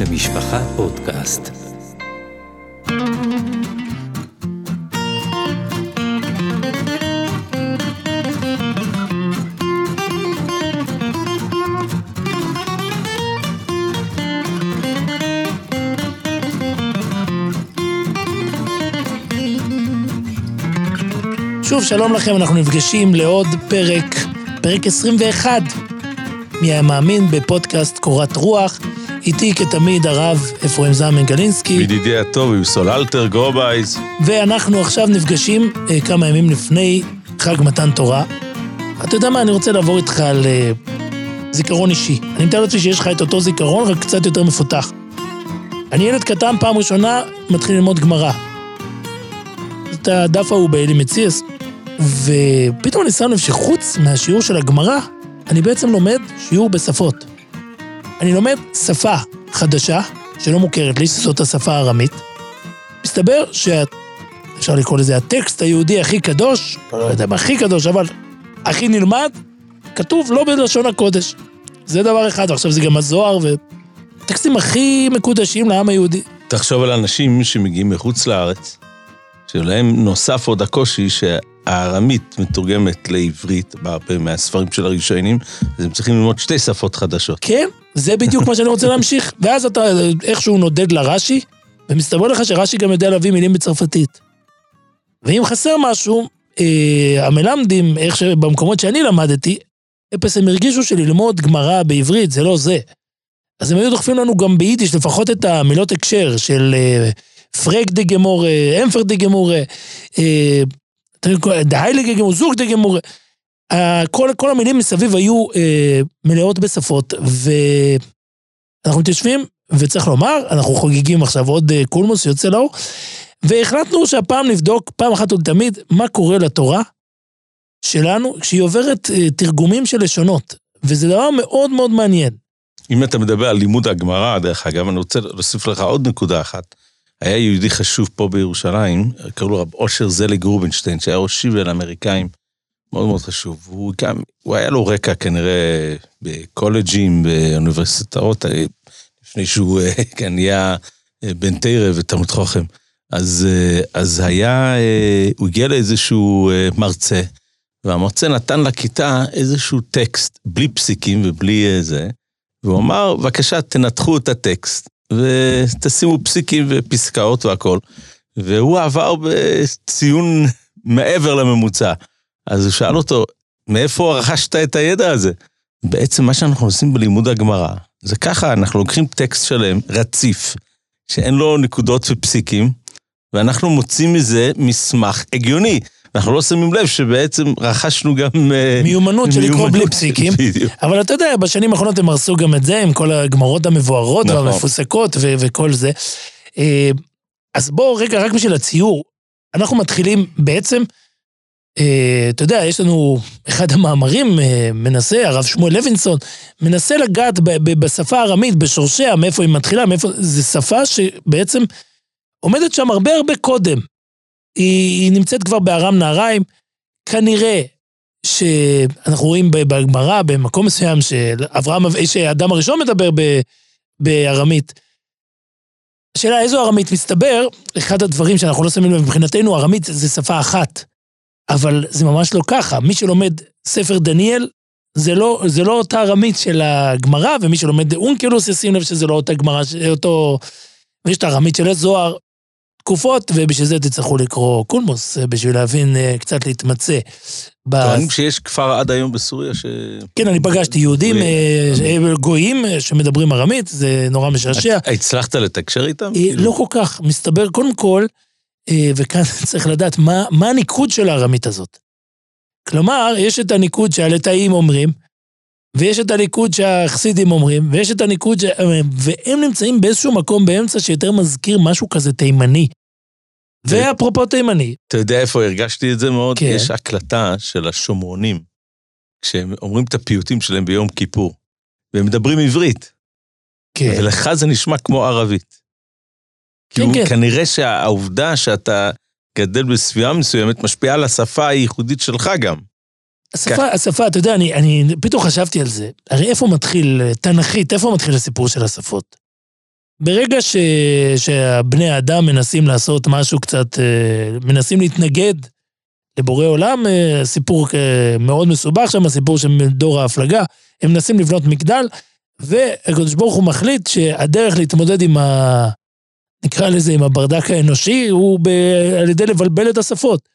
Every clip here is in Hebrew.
למשפחה פודקאסט. שוב, שלום לכם, אנחנו נפגשים לעוד פרק, פרק 21 מי היה מאמין בפודקאסט קורת רוח. איתי כתמיד הרב אפרים זמן גלינסקי. ידידי הטוב עם סוללטר גרובייז. ואנחנו עכשיו נפגשים אה, כמה ימים לפני חג מתן תורה. אתה יודע מה, אני רוצה לעבור איתך על אה, זיכרון אישי. אני מתאר לעצמי שיש לך את אותו זיכרון, רק קצת יותר מפותח. אני ילד קטן, פעם ראשונה מתחיל ללמוד גמרא. את הדף ההוא באלי מציאס, ופתאום אני שם לב שחוץ מהשיעור של הגמרא, אני בעצם לומד שיעור בשפות. אני לומד שפה חדשה, שלא מוכרת לי, שזאת השפה הארמית. מסתבר שאפשר לקרוא לזה הטקסט היהודי הכי קדוש, לא יודע מה הכי קדוש, אבל הכי נלמד, כתוב לא בלשון הקודש. זה דבר אחד, עכשיו זה גם הזוהר וטקסטים הכי מקודשים לעם היהודי. תחשוב על אנשים שמגיעים מחוץ לארץ, שלהם נוסף עוד הקושי שהארמית מתורגמת לעברית בהרבה מהספרים של הראשונים, אז הם צריכים ללמוד שתי שפות חדשות. כן, זה בדיוק מה שאני רוצה להמשיך. ואז אתה איכשהו נודד לרש"י, ומסתבר לך שרש"י גם יודע להביא מילים בצרפתית. ואם חסר משהו, אה, המלמדים, איך שבמקומות שאני למדתי, אפס הם הרגישו שללמוד גמרא בעברית זה לא זה. אז הם היו דוחפים לנו גם ביידיש לפחות את המילות הקשר של אה, פרעגט די גמרא, ענטפערט די גמרא, אה, די הייליגע גמרא, זאגט גמרא. כל, כל המילים מסביב היו אה, מלאות בשפות, ואנחנו מתיישבים, וצריך לומר, אנחנו חוגגים עכשיו עוד אה, קולמוס שיוצא לאור, והחלטנו שהפעם נבדוק פעם אחת ולתמיד מה קורה לתורה שלנו כשהיא עוברת אה, תרגומים של לשונות, וזה דבר מאוד מאוד מעניין. אם אתה מדבר על לימוד הגמרא, דרך אגב, אני רוצה להוסיף לך עוד נקודה אחת. היה יהודי חשוב פה בירושלים, קראו לו רב אושר זליג רובינשטיין, שהיה ראש שיבל האמריקאים, מאוד מאוד חשוב. הוא גם, הוא היה לו רקע כנראה בקולג'ים, באוניברסיטאות, לפני שהוא כן נהיה בן תרא ותלמוד חוכם. אז, אז היה, הוא הגיע לאיזשהו מרצה, והמרצה נתן לכיתה איזשהו טקסט, בלי פסיקים ובלי זה, והוא אמר, בבקשה, תנתחו את הטקסט, ותשימו פסיקים ופסקאות והכל. והוא עבר בציון מעבר לממוצע. אז הוא שאל אותו, מאיפה רכשת את הידע הזה? בעצם מה שאנחנו עושים בלימוד הגמרא, זה ככה, אנחנו לוקחים טקסט שלם, רציף, שאין לו נקודות ופסיקים, ואנחנו מוצאים מזה מסמך הגיוני. אנחנו לא שמים לב שבעצם רכשנו גם... אה, מיומנות של לקרוא בלי פסיקים. אבל אתה יודע, בשנים האחרונות הם הרסו גם את זה, עם כל הגמרות המבוארות נכון. והמפוסקות ו- וכל זה. אה, אז בואו רגע, רק בשביל הציור, אנחנו מתחילים בעצם אה, אתה יודע, יש לנו אחד המאמרים, מנסה, הרב שמואל לוינסון, מנסה לגעת בשפה הארמית, בשורשיה, מאיפה היא מתחילה, מאיפה... זו שפה שבעצם עומדת שם הרבה הרבה קודם. היא, היא נמצאת כבר בארם נהריים. כנראה שאנחנו רואים בגמרא, במקום מסוים, שאברהם, שאדם הראשון מדבר בארמית. השאלה איזו ארמית מסתבר, אחד הדברים שאנחנו לא שמים לב מבחינתנו, ארמית זה שפה אחת. אבל זה ממש לא ככה. מי שלומד ספר דניאל, זה לא, זה לא אותה ארמית של הגמרא, ומי שלומד אונקלוס ישים לב שזה לא אותה גמרא, אותו... ויש את הארמית של הזוהר, תקופות, ובשביל זה תצטרכו לקרוא קולמוס, בשביל להבין, אה, קצת להתמצא. טוענים שיש כפר עד היום בסוריה ש... כן, אני פגשתי יהודים, אה, אה, גויים, שמדברים ארמית, זה נורא משעשע. הצלחת לתקשר איתם? לא כל כך. מסתבר, קודם כל, אה, וכאן צריך לדעת מה, מה הניקוד של הארמית הזאת. כלומר, יש את הניקוד שהליטאים אומרים, ויש את הניקוד שהחסידים אומרים, ויש את הניקוד ש... והם נמצאים באיזשהו מקום באמצע שיותר מזכיר משהו כזה תימני. ואפרופו תימני. אתה יודע איפה הרגשתי את זה מאוד? כן. יש הקלטה של השומרונים, כשהם אומרים את הפיוטים שלהם ביום כיפור, והם מדברים עברית. כן. ולך זה נשמע כמו ערבית. כן, כן. כנראה שהעובדה שאתה גדל בסביבה מסוימת משפיעה על השפה הייחודית שלך גם. השפה, כך. השפה, אתה יודע, אני, אני פתאום חשבתי על זה. הרי איפה מתחיל, תנכית, איפה מתחיל הסיפור של השפות? ברגע ש... שהבני האדם מנסים לעשות משהו קצת, אה, מנסים להתנגד לבורא עולם, אה, סיפור אה, מאוד מסובך שם, הסיפור של דור ההפלגה, הם מנסים לבנות מגדל, והקדוש ברוך הוא מחליט שהדרך להתמודד עם ה... נקרא לזה, עם הברדק האנושי, הוא ב... על ידי לבלבל את השפות.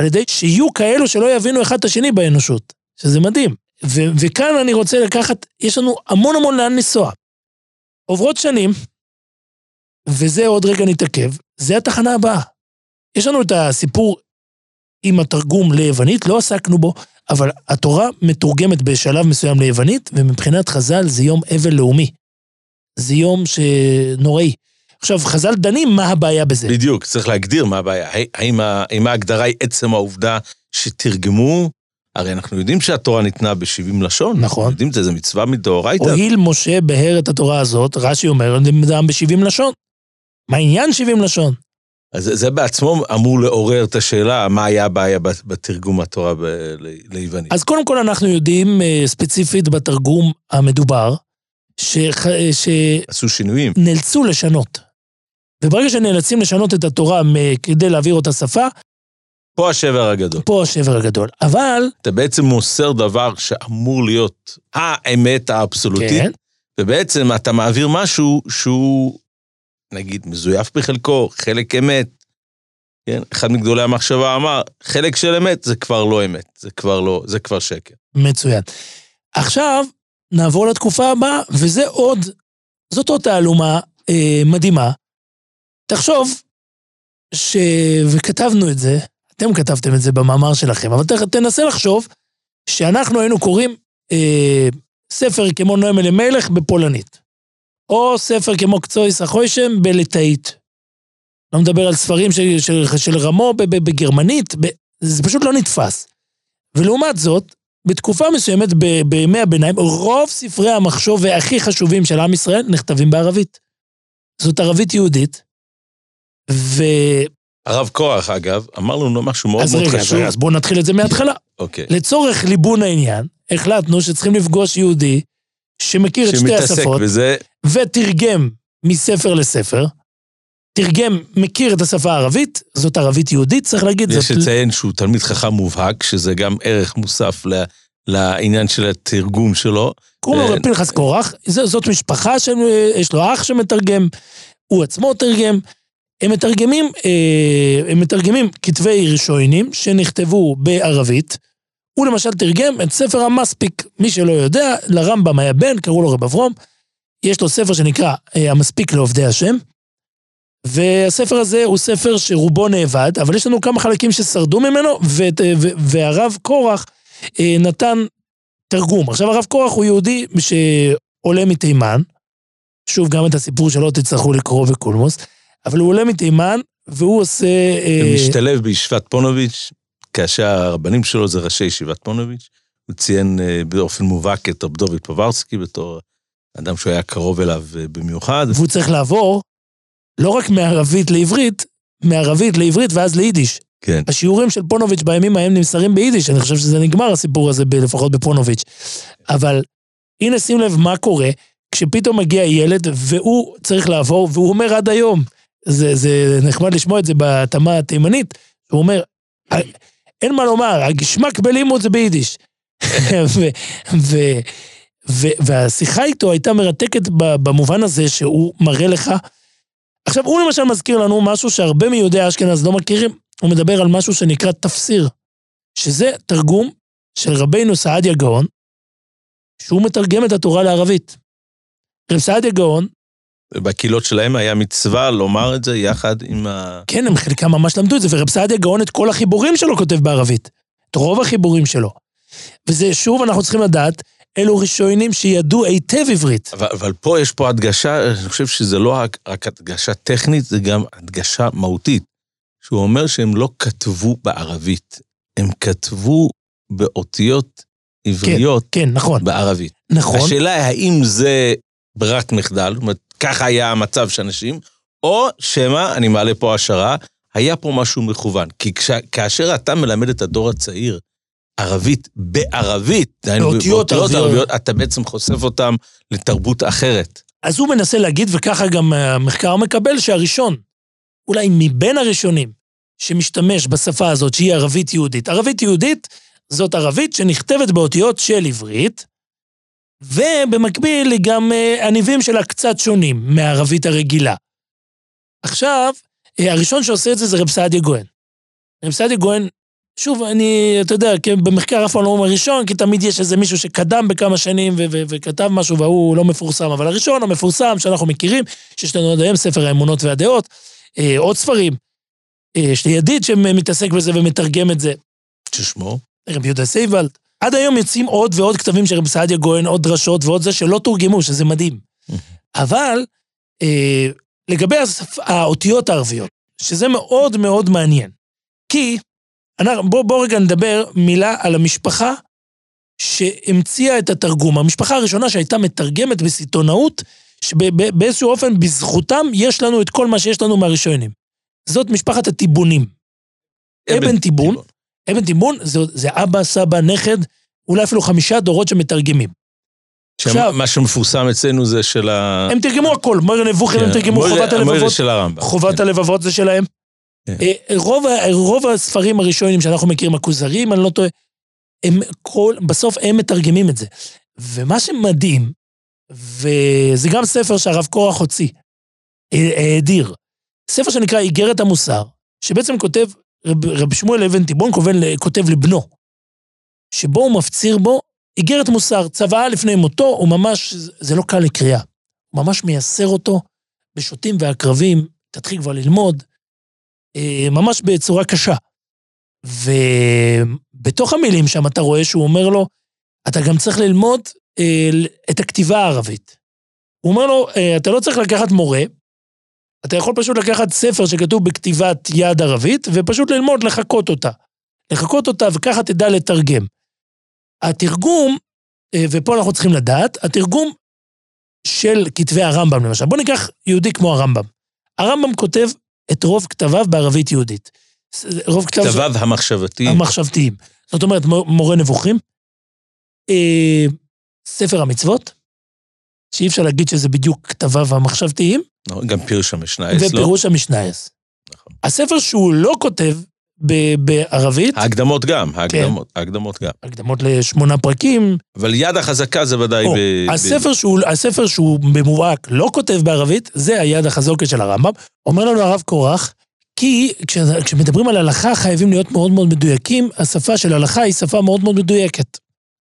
על ידי שיהיו כאלו שלא יבינו אחד את השני באנושות, שזה מדהים. ו... וכאן אני רוצה לקחת, יש לנו המון המון לאן לנסוע. עוברות שנים, וזה עוד רגע נתעכב, זה התחנה הבאה. יש לנו את הסיפור עם התרגום ליוונית, לא עסקנו בו, אבל התורה מתורגמת בשלב מסוים ליוונית, ומבחינת חז"ל זה יום אבל לאומי. זה יום שנוראי. עכשיו, חז"ל דנים מה הבעיה בזה. בדיוק, צריך להגדיר מה הבעיה. האם, האם ההגדרה היא עצם העובדה שתרגמו? הרי אנחנו יודעים שהתורה ניתנה ב-70 לשון. נכון. אנחנו יודעים את זה, זה מצווה מדאורייתא. הואיל משה בהר את התורה הזאת, רש"י אומר, נמדם ב-70 לשון. מה העניין 70 לשון? אז זה בעצמו אמור לעורר את השאלה, מה היה הבעיה בתרגום התורה ב- ליוונית. אז קודם כל אנחנו יודעים אה, ספציפית בתרגום המדובר, ש... ש... עשו שינויים. נאלצו לשנות. וברגע שנאלצים לשנות את התורה כדי להעביר אותה שפה, פה השבר הגדול. פה השבר הגדול. אבל... אתה בעצם מוסר דבר שאמור להיות האמת האבסולוטית, כן. ובעצם אתה מעביר משהו שהוא נגיד, מזויף בחלקו, חלק אמת. כן, אחד מגדולי המחשבה אמר, חלק של אמת זה כבר לא אמת, זה כבר לא, זה כבר שקר. מצוין. עכשיו, נעבור לתקופה הבאה, וזה עוד, זאת עוד תעלומה אה, מדהימה. תחשוב, ש... וכתבנו את זה, אתם כתבתם את זה במאמר שלכם, אבל. תנסה לחשוב שאנחנו היינו קוראים אה, ספר כמו נועם אלימלך בפולנית. או ספר כמו קצויס החוישם בליטאית. לא מדבר על ספרים של, של, של רמו בגרמנית, ב, זה פשוט לא נתפס. ולעומת זאת, בתקופה מסוימת, ב, בימי הביניים, רוב ספרי המחשוב והכי חשובים של עם ישראל נכתבים בערבית. זאת ערבית יהודית, ו... הרב קורח, אגב, אמר לנו משהו מאוד מאוד רגע, חשוב. אז בואו נתחיל את זה מההתחלה. אוקיי. לצורך ליבון העניין, החלטנו שצריכים לפגוש יהודי שמכיר את שתי השפות, בזה... ותרגם מספר לספר, תרגם, מכיר את השפה הערבית, זאת ערבית יהודית, צריך להגיד. יש לציין שהוא תלמיד חכם מובהק, שזה גם ערך מוסף ל... לעניין של התרגום שלו. קוראים לו רב פנחס קורח, זאת משפחה שיש לו אח שמתרגם, הוא עצמו תרגם. הם מתרגמים, אה, הם מתרגמים כתבי ראשונים שנכתבו בערבית. הוא למשל תרגם את ספר המספיק, מי שלא יודע, לרמב"ם היה בן, קראו לו רב אברום, יש לו ספר שנקרא אה, המספיק לעובדי השם, והספר הזה הוא ספר שרובו נאבד, אבל יש לנו כמה חלקים ששרדו ממנו, ו, והרב קורח אה, נתן תרגום. עכשיו הרב קורח הוא יהודי שעולה מתימן, שוב, גם את הסיפור שלו תצטרכו לקרוא בקולמוס, אבל הוא עולה מתימן, והוא עושה... אה, משתלב בישיבת פונוביץ', כאשר הרבנים שלו זה ראשי ישיבת פונוביץ', הוא ציין אה, באופן מובהק את רב דוד פוברסקי בתור אדם שהוא היה קרוב אליו אה, במיוחד. והוא צריך לעבור לא רק מערבית לעברית, מערבית לעברית ואז ליידיש. כן. השיעורים של פונוביץ' בימים ההם נמסרים ביידיש, אני חושב שזה נגמר הסיפור הזה, לפחות בפונוביץ'. אבל הנה שים לב מה קורה כשפתאום מגיע ילד והוא צריך לעבור, והוא אומר עד היום, זה, זה נחמד לשמוע את זה בהתאמה התימנית, הוא אומר, אין מה לומר, הגשמק בלימוד זה ביידיש. והשיחה איתו הייתה מרתקת במובן הזה שהוא מראה לך. עכשיו, הוא למשל מזכיר לנו משהו שהרבה מיהודי אשכנז לא מכירים, הוא מדבר על משהו שנקרא תפסיר, שזה תרגום של רבינו סעדיה גאון, שהוא מתרגם את התורה לערבית. רב סעדיה גאון בקהילות שלהם היה מצווה לומר את זה יחד עם ה... כן, הם חלקם ממש למדו את זה, ורב סעדיה גאון את כל החיבורים שלו כותב בערבית. את רוב החיבורים שלו. וזה, שוב, אנחנו צריכים לדעת, אלו ראשונים שידעו היטב עברית. אבל, אבל פה יש פה הדגשה, אני חושב שזה לא רק, רק הדגשה טכנית, זה גם הדגשה מהותית. שהוא אומר שהם לא כתבו בערבית, הם כתבו באותיות עבריות כן, כן, נכון. בערבית. נכון. השאלה היא האם זה ברירת מחדל, זאת אומרת, ככה היה המצב של אנשים, או שמא, אני מעלה פה השערה, היה פה משהו מכוון. כי כש, כאשר אתה מלמד את הדור הצעיר ערבית בערבית, באותיות ערביות, אתה בעצם חושף אותם לתרבות אחרת. אז הוא מנסה להגיד, וככה גם המחקר מקבל, שהראשון, אולי מבין הראשונים, שמשתמש בשפה הזאת, שהיא ערבית יהודית. ערבית יהודית זאת ערבית שנכתבת באותיות של עברית, ובמקביל גם, אה, הניבים שלה קצת שונים מהערבית הרגילה. עכשיו, אה, הראשון שעושה את זה זה רב סעדיה גוהן. רב סעדיה גוהן, שוב, אני, אתה יודע, במחקר אף פעם לא אומר ראשון, כי תמיד יש איזה מישהו שקדם בכמה שנים ו- ו- וכתב משהו והוא לא מפורסם, אבל הראשון המפורסם שאנחנו מכירים, שיש לנו עד היום ספר האמונות והדעות, אה, עוד ספרים. אה, יש לי ידיד שמתעסק בזה ומתרגם את זה. ששמו? רבי יהודה זייבלד. עד היום יוצאים עוד ועוד כתבים של רבי סעדיה גאון, עוד דרשות ועוד זה שלא תורגמו, שזה מדהים. אבל אה, לגבי השפ... האותיות הערביות, שזה מאוד מאוד מעניין. כי, בואו בוא רגע נדבר מילה על המשפחה שהמציאה את התרגום. המשפחה הראשונה שהייתה מתרגמת בסיטונאות, שבאיזשהו אופן, בזכותם, יש לנו את כל מה שיש לנו מהראשונים. זאת משפחת הטיבונים. אבן טיבון, אבן טיבון זה, זה אבא, סבא, נכד, אולי אפילו חמישה דורות שמתרגמים. עכשיו, מה שמפורסם אצלנו זה של ה... הם תרגמו הכל, מויר נבוכים, הם כן, תרגמו חובת הלבבות. זה של הרמב"ם. חובת כן. הלבבות זה שלהם. כן. אה, רוב, רוב הספרים הראשונים שאנחנו מכירים, הכוזרים, אני לא טועה, הם כל, בסוף הם מתרגמים את זה. ומה שמדהים, וזה גם ספר שהרב קורח הוציא, האדיר, ספר שנקרא איגרת המוסר, שבעצם כותב, רב, רב שמואל אבן תיבון כותב לבנו, שבו הוא מפציר בו איגרת מוסר, צוואה לפני מותו, הוא ממש, זה לא קל לקריאה. הוא ממש מייסר אותו בשוטים ועקרבים, תתחיל כבר ללמוד, אה, ממש בצורה קשה. ובתוך המילים שם אתה רואה שהוא אומר לו, אתה גם צריך ללמוד אה, את הכתיבה הערבית. הוא אומר לו, אה, אתה לא צריך לקחת מורה, אתה יכול פשוט לקחת ספר שכתוב בכתיבת יד ערבית, ופשוט ללמוד לחקות אותה. לחקות אותה, וככה תדע לתרגם. התרגום, אה, ופה אנחנו צריכים לדעת, התרגום של כתבי הרמב"ם למשל. בואו ניקח יהודי כמו הרמב"ם. הרמב"ם כותב את רוב כתביו בערבית יהודית. רוב כתביו... כתביו המחשבתיים. המחשבתיים. זאת אומרת, מורה נבוכים, אה, ספר המצוות, שאי אפשר להגיד שזה בדיוק כתביו המחשבתיים. נכון, גם פירוש המשנייס, לא? ופירוש המשנייס. נכון. הספר שהוא לא כותב בערבית. ההקדמות גם, ההקדמות, כן. ההקדמות גם. הקדמות לשמונה פרקים. אבל יד החזקה זה ודאי או, ב... הספר, ב... שהוא, הספר שהוא במובהק לא כותב בערבית, זה היד החזוקת של הרמב"ם. אומר לנו הרב קורח, כי כש, כשמדברים על הלכה חייבים להיות מאוד מאוד מדויקים, השפה של הלכה היא שפה מאוד מאוד מדויקת.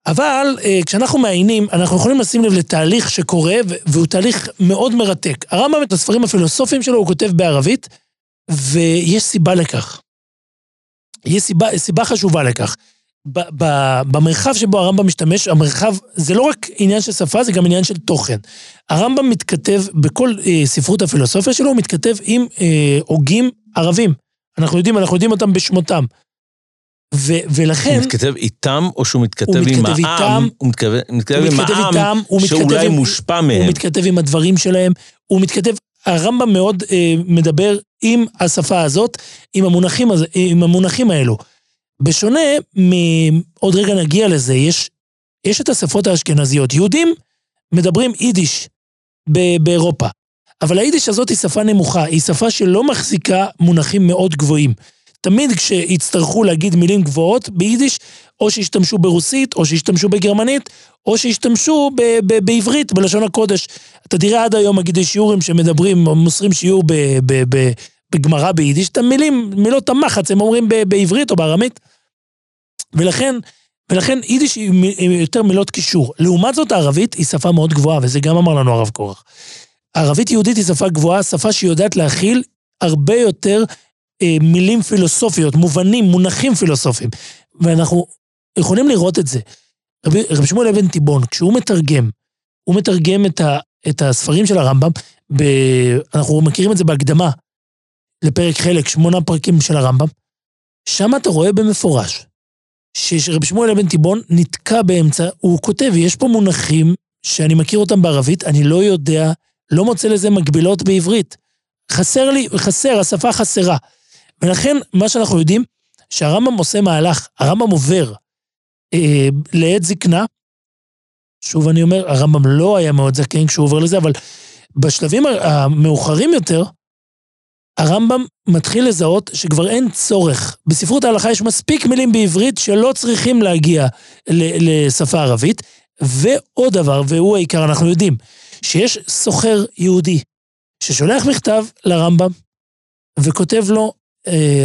אבל אה, כשאנחנו מעיינים, אנחנו יכולים לשים לב לתהליך שקורה, והוא תהליך מאוד מרתק. הרמב"ם את הספרים הפילוסופיים שלו הוא כותב בערבית, ויש סיבה לכך. יש סיבה, סיבה חשובה לכך. ב, ב, במרחב שבו הרמב"ם משתמש, המרחב זה לא רק עניין של שפה, זה גם עניין של תוכן. הרמב"ם מתכתב, בכל אה, ספרות הפילוסופיה שלו, הוא מתכתב עם אה, הוגים ערבים. אנחנו יודעים, אנחנו יודעים אותם בשמותם. ו, ולכן... הוא מתכתב איתם, או שהוא מתכתב עם העם? איתם, הוא מתכתב, עם העם, הוא שאולי עם, מושפע מהם. הוא מתכתב עם הדברים שלהם, הוא מתכתב... הרמב"ם מאוד אה, מדבר עם השפה הזאת, עם המונחים, הזה, עם המונחים האלו. בשונה מ... עוד רגע נגיע לזה, יש, יש את השפות האשכנזיות. יהודים מדברים יידיש באירופה, אבל היידיש הזאת היא שפה נמוכה, היא שפה שלא מחזיקה מונחים מאוד גבוהים. תמיד כשיצטרכו להגיד מילים גבוהות ביידיש, או שישתמשו ברוסית, או שישתמשו בגרמנית, או שישתמשו ב- ב- בעברית, בלשון הקודש. אתה תראה עד היום מגידי שיעורים שמדברים, מוסרים שיעור בגמרא ביידיש, את המילים, מילות המחץ, הם אומרים ב- בעברית או בארמית. ולכן, ולכן יידיש היא יותר מילות קישור. לעומת זאת, הערבית היא שפה מאוד גבוהה, וזה גם אמר לנו הרב קורח. ערבית יהודית היא שפה גבוהה, שפה שיודעת להכיל הרבה יותר מילים פילוסופיות, מובנים, מונחים פילוסופיים. ואנחנו יכולים לראות את זה. רבי, רבי שמואל אבן תיבון, כשהוא מתרגם, הוא מתרגם את, ה, את הספרים של הרמב"ם, ב, אנחנו מכירים את זה בהקדמה לפרק חלק, שמונה פרקים של הרמב"ם, שם אתה רואה במפורש שרבי שמואל אבן תיבון נתקע באמצע, הוא כותב, יש פה מונחים שאני מכיר אותם בערבית, אני לא יודע, לא מוצא לזה מקבילות בעברית. חסר לי, חסר, השפה חסרה. ולכן, מה שאנחנו יודעים, שהרמב"ם עושה מהלך, הרמב"ם עובר אה, לעת זקנה, שוב אני אומר, הרמב"ם לא היה מאוד זקן כשהוא עובר לזה, אבל בשלבים המאוחרים יותר, הרמב"ם מתחיל לזהות שכבר אין צורך. בספרות ההלכה יש מספיק מילים בעברית שלא צריכים להגיע לשפה ערבית. ועוד דבר, והוא העיקר, אנחנו יודעים, שיש סוחר יהודי ששולח מכתב לרמב"ם וכותב לו,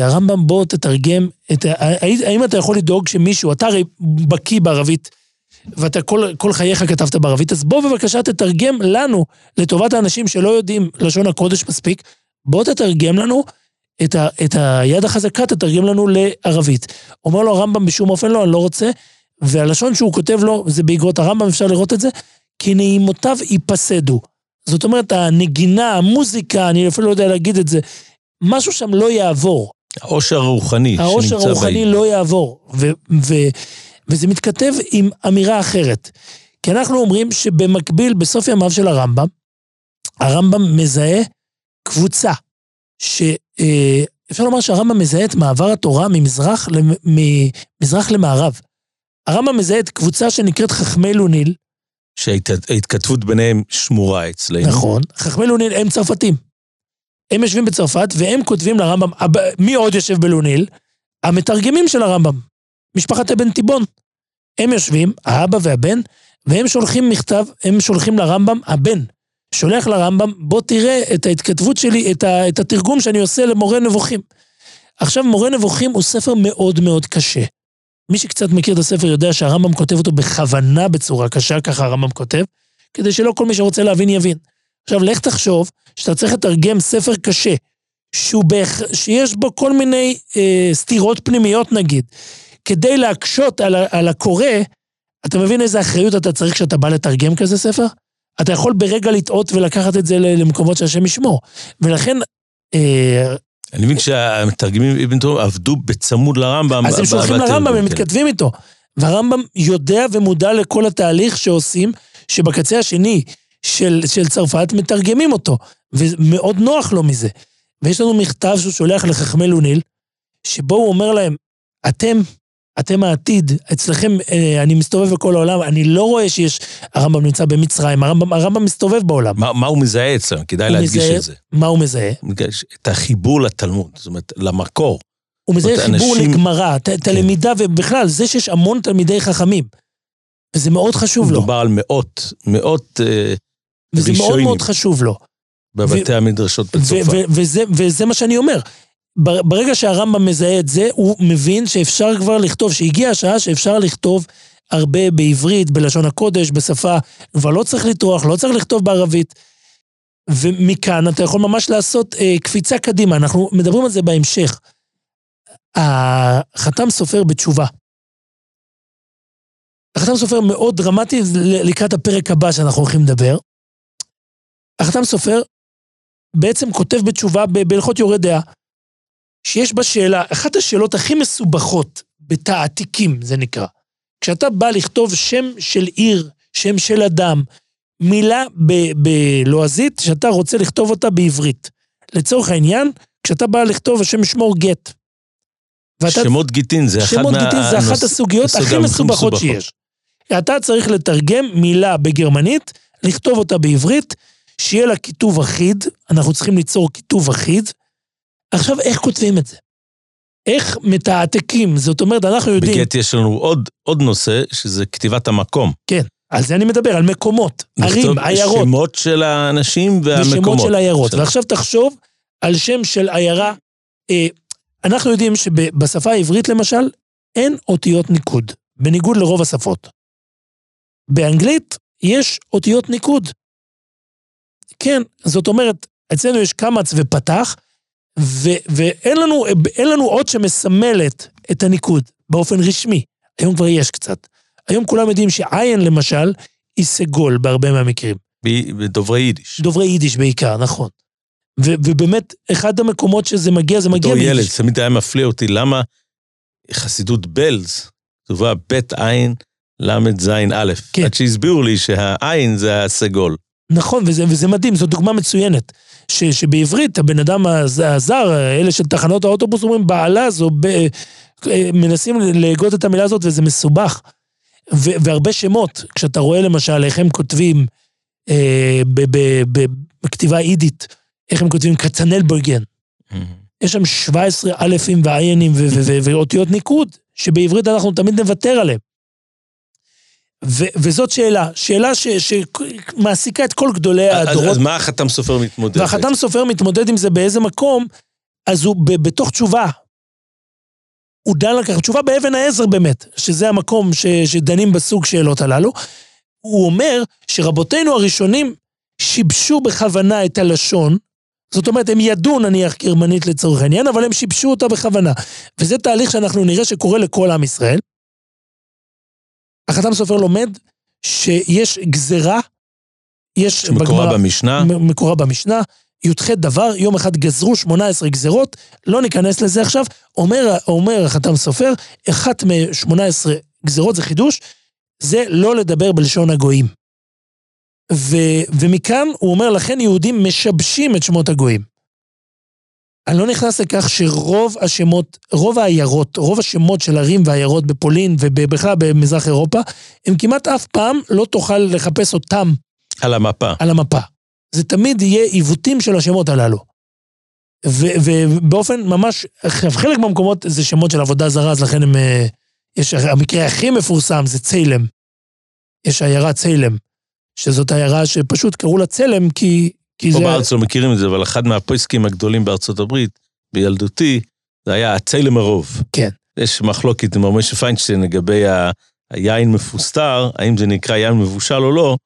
הרמב"ם בוא תתרגם את. האם אתה יכול לדאוג שמישהו, אתה הרי בקיא בערבית, ואתה כל, כל חייך כתבת בערבית, אז בוא בבקשה תתרגם לנו, לטובת האנשים שלא יודעים לשון הקודש מספיק, בוא תתרגם לנו את, ה, את היד החזקה, תתרגם לנו לערבית. אומר לו הרמב"ם בשום אופן לא, אני לא רוצה, והלשון שהוא כותב לו, זה באגרות הרמב"ם, אפשר לראות את זה, כי נעימותיו ייפסדו. זאת אומרת, הנגינה, המוזיקה, אני אפילו לא יודע להגיד את זה, משהו שם לא יעבור. העושר הרוחני העושר הרוחני לא יעבור. ו- ו- וזה מתכתב עם אמירה אחרת. כי אנחנו אומרים שבמקביל, בסוף ימיו של הרמב"ם, הרמב"ם מזהה קבוצה, שאפשר אה, לומר שהרמב"ם מזהה את מעבר התורה ממזרח, ממזרח למערב. הרמב"ם מזהה את קבוצה שנקראת חכמי לוניל. שההתכתבות ביניהם שמורה אצלנו. נכון. חכמי לוניל הם צרפתים. הם יושבים בצרפת והם כותבים לרמב"ם, מי עוד יושב בלוניל? המתרגמים של הרמב"ם, משפחת אבן תיבון. הם יושבים, האבא והבן, והם שולחים מכתב, הם שולחים לרמב"ם, הבן שולח לרמב"ם, בוא תראה את ההתכתבות שלי, את, ה, את התרגום שאני עושה למורה נבוכים. עכשיו, מורה נבוכים הוא ספר מאוד מאוד קשה. מי שקצת מכיר את הספר יודע שהרמב"ם כותב אותו בכוונה בצורה קשה, ככה הרמב"ם כותב, כדי שלא כל מי שרוצה להבין יבין. עכשיו, לך תחשוב שאתה צריך לתרגם ספר קשה, שהוא באח... שיש בו כל מיני אה, סתירות פנימיות נגיד, כדי להקשות על, על הקורא, אתה מבין איזה אחריות אתה צריך כשאתה בא לתרגם כזה ספר? אתה יכול ברגע לטעות ולקחת את זה למקומות שהשם ישמור. ולכן אה, אני מבין שהמתרגמים אבן תור עבדו בצמוד לרמב"ם. אז הם שולחים לרמב"ם, הם מתכתבים איתו. והרמב"ם יודע ומודע לכל התהליך שעושים, שבקצה השני של, של צרפת מתרגמים אותו, ומאוד נוח לו מזה. ויש לנו מכתב שהוא שולח לחכמי לוניל, שבו הוא אומר להם, אתם אתם העתיד, אצלכם, אה, אני מסתובב בכל העולם, אני לא רואה שיש, הרמב"ם נמצא במצרים, הרמב"ם, הרמב"ם מסתובב בעולם. מה, מה הוא מזהה אצלם? כדאי להדגיש מזהה, את זה. מה הוא מזהה? את החיבור לתלמוד, זאת אומרת, למקור. הוא מזהה חיבור אנשים... לגמרא, את כן. הלמידה, ובכלל, זה שיש המון תלמידי חכמים. וזה מאוד חשוב לו. מדובר על מאות, מאות אה, וזה. מאוד מאוד חשוב לו. בבתי ו- המדרשות בצרפת. וזה, וזה מה שאני אומר. ברגע שהרמב"ם מזהה את זה, הוא מבין שאפשר כבר לכתוב, שהגיעה השעה שאפשר לכתוב הרבה בעברית, בלשון הקודש, בשפה, כבר לא צריך לטרוח, לא צריך לכתוב בערבית. ומכאן אתה יכול ממש לעשות אה, קפיצה קדימה, אנחנו מדברים על זה בהמשך. החתם סופר בתשובה. החתם סופר מאוד דרמטי לקראת הפרק הבא שאנחנו הולכים לדבר. החתם סופר בעצם כותב בתשובה בהלכות יורד דעה. שיש בה שאלה, אחת השאלות הכי מסובכות בתעתיקים, זה נקרא. כשאתה בא לכתוב שם של עיר, שם של אדם, מילה בלועזית שאתה רוצה לכתוב אותה בעברית. לצורך העניין, כשאתה בא לכתוב השם שמור גט. ואתה, שמות גיטין זה מה... שמות גיטין זה אחת הסוגיות הכי מסובכות שיש. אתה צריך לתרגם מילה בגרמנית, לכתוב אותה בעברית, שיהיה לה כיתוב אחיד, אנחנו צריכים ליצור כיתוב אחיד, עכשיו, איך כותבים את זה? איך מתעתקים? זאת אומרת, אנחנו יודעים... בגט יש לנו עוד, עוד נושא, שזה כתיבת המקום. כן, על זה אני מדבר, על מקומות, ערים, עיירות. שמות של האנשים והמקומות. ושמות של עיירות. של... ועכשיו תחשוב על שם של עיירה. אה, אנחנו יודעים שבשפה העברית, למשל, אין אותיות ניקוד, בניגוד לרוב השפות. באנגלית יש אותיות ניקוד. כן, זאת אומרת, אצלנו יש קמץ ופתח, ו- ואין לנו, לנו אות שמסמלת את הניקוד באופן רשמי. היום כבר יש קצת. היום כולם יודעים שעין, למשל, היא סגול בהרבה מהמקרים. בדוברי יידיש. דוברי יידיש בעיקר, נכון. ו- ובאמת, אחד המקומות שזה מגיע, זה מגיע מיידיש. בתור ילד, תמיד היה מפליא אותי, למה חסידות בלז, כתובה בית עין ל"ז א', כן. עד שהסבירו לי שהעין זה הסגול. נכון, וזה, וזה מדהים, זו דוגמה מצוינת. ש, שבעברית הבן אדם הזר, אלה של תחנות האוטובוס אומרים בעלה זו, ב, אה, מנסים להגות את המילה הזאת וזה מסובך. ו, והרבה שמות, כשאתה רואה למשל איך הם כותבים אה, ב, ב, ב, בכתיבה אידית, איך הם כותבים קצנלבויגן. יש שם 17 אלפים ועיינים ואותיות ניקוד, שבעברית אנחנו תמיד נוותר עליהם. וזאת שאלה, שאלה שמעסיקה את כל גדולי הדורות. אז מה החתם סופר מתמודד? והחתם סופר מתמודד עם זה באיזה מקום, אז הוא בתוך תשובה. הוא דן לקחת, תשובה באבן העזר באמת, שזה המקום ש, שדנים בסוג שאלות הללו. הוא אומר שרבותינו הראשונים שיבשו בכוונה את הלשון, זאת אומרת, הם ידעו נניח גרמנית לצורך העניין, אבל הם שיבשו אותה בכוונה. וזה תהליך שאנחנו נראה שקורה לכל עם ישראל. החתם סופר לומד שיש גזרה, יש... מקורה בגמר, במשנה. מקורה במשנה, י"ח דבר, יום אחד גזרו 18 גזרות, לא ניכנס לזה עכשיו. אומר, אומר החתם סופר, אחת מ-18 גזרות זה חידוש, זה לא לדבר בלשון הגויים. ו, ומכאן הוא אומר, לכן יהודים משבשים את שמות הגויים. אני לא נכנס לכך שרוב השמות, רוב העיירות, רוב השמות של ערים ועיירות בפולין ובכלל במזרח אירופה, הם כמעט אף פעם לא תוכל לחפש אותם. על המפה. על המפה. זה תמיד יהיה עיוותים של השמות הללו. ובאופן ממש, חלק מהמקומות זה שמות של עבודה זרה, אז לכן הם... אה, יש, המקרה הכי מפורסם זה צלם. יש עיירה צלם, שזאת עיירה שפשוט קראו לה צלם כי, כי פה זה... פה בארץ לא מכירים את זה, אבל אחד מהפויסקים הגדולים בארצות הברית, בילדותי, זה היה הצלם הרוב. כן. יש מחלוקת עם משה פיינשטיין לגבי ה... היין מפוסטר, האם זה נקרא יין מבושל או לא,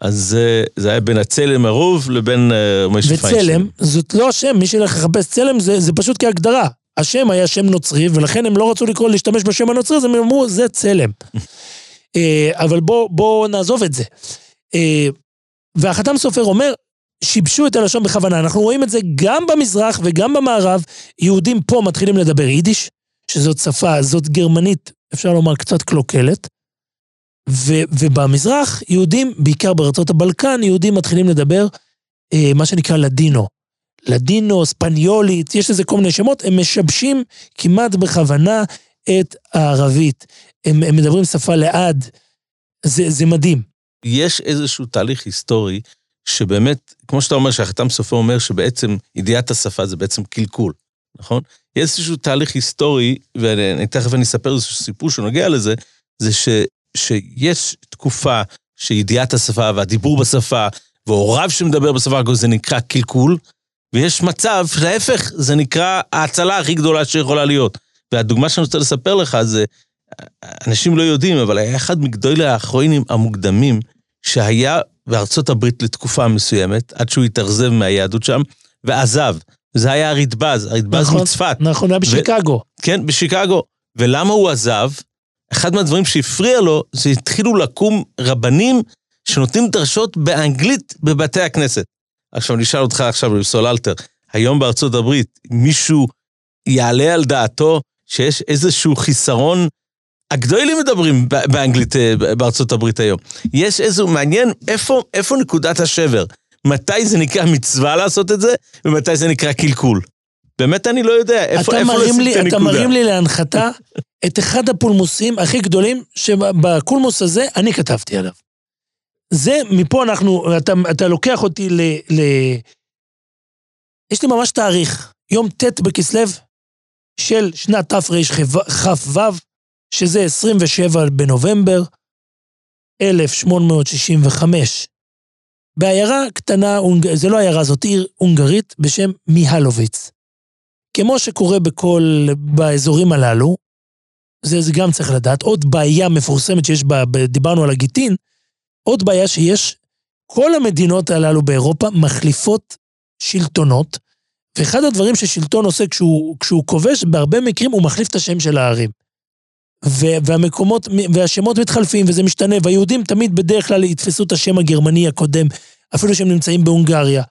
אז אה, זה היה בין הצלם הרוב לבין uh, משה פיינשטיין. וצלם, זאת לא השם, מי שילך לחפש צלם זה, זה פשוט כהגדרה. השם היה שם נוצרי, ולכן הם לא רצו לקרוא, להשתמש בשם הנוצרי, אז הם אמרו, זה צלם. אה, אבל בואו בוא נעזוב את זה. והחתם סופר אומר, שיבשו את הלשון בכוונה. אנחנו רואים את זה גם במזרח וגם במערב. יהודים פה מתחילים לדבר יידיש, שזאת שפה, זאת גרמנית, אפשר לומר, קצת קלוקלת. ו- ובמזרח, יהודים, בעיקר בארצות הבלקן, יהודים מתחילים לדבר אה, מה שנקרא לדינו. לדינו, ספניולית, יש לזה כל מיני שמות, הם משבשים כמעט בכוונה את הערבית. הם, הם מדברים שפה לעד, זה, זה מדהים. יש איזשהו תהליך היסטורי שבאמת, כמו שאתה אומר, שהחתם סופר אומר שבעצם ידיעת השפה זה בעצם קלקול, נכון? יש איזשהו תהליך היסטורי, ואני תכף אני אספר איזשהו סיפור שנוגע לזה, זה ש, שיש תקופה שידיעת השפה והדיבור בשפה, והוריו שמדבר בשפה זה נקרא קלקול, ויש מצב להפך, זה נקרא ההצלה הכי גדולה שיכולה להיות. והדוגמה שאני רוצה לספר לך זה, אנשים לא יודעים, אבל היה אחד מגדולי האחרונים המוקדמים, שהיה בארצות הברית לתקופה מסוימת, עד שהוא התאכזב מהיהדות שם, ועזב. זה היה הרדב"ז, הרדב"ז נכון, מצפת. נכון, היה בשיקגו. ו- כן, בשיקגו. ולמה הוא עזב? אחד מהדברים שהפריע לו, זה התחילו לקום רבנים שנותנים דרשות באנגלית בבתי הכנסת. עכשיו, אני אשאל אותך עכשיו, רב אלתר, היום בארצות הברית, מישהו יעלה על דעתו שיש איזשהו חיסרון הגדולים מדברים באנגלית אה, בארצות הברית היום. יש איזה, מעניין איפה, איפה נקודת השבר. מתי זה נקרא מצווה לעשות את זה, ומתי זה נקרא קלקול. באמת אני לא יודע, איפה, איפה לשים לי, את הנקודה. אתה מרים לי להנחתה את אחד הפולמוסים הכי גדולים, שבקולמוס הזה אני כתבתי עליו. זה, מפה אנחנו, אתה, אתה לוקח אותי ל, ל... יש לי ממש תאריך, יום ט' בכסלו של שנת תרכ"ו, שזה 27 בנובמבר 1865. בעיירה קטנה, זה לא עיירה, זאת עיר הונגרית בשם מיהלוביץ. כמו שקורה בכל, באזורים הללו, זה, זה גם צריך לדעת, עוד בעיה מפורסמת שיש בה, דיברנו על הגיטין, עוד בעיה שיש, כל המדינות הללו באירופה מחליפות שלטונות, ואחד הדברים ששלטון עושה כשהוא, כשהוא כובש, בהרבה מקרים הוא מחליף את השם של הערים. והמקומות, והשמות מתחלפים וזה משתנה, והיהודים תמיד בדרך כלל יתפסו את השם הגרמני הקודם, אפילו שהם נמצאים בהונגריה.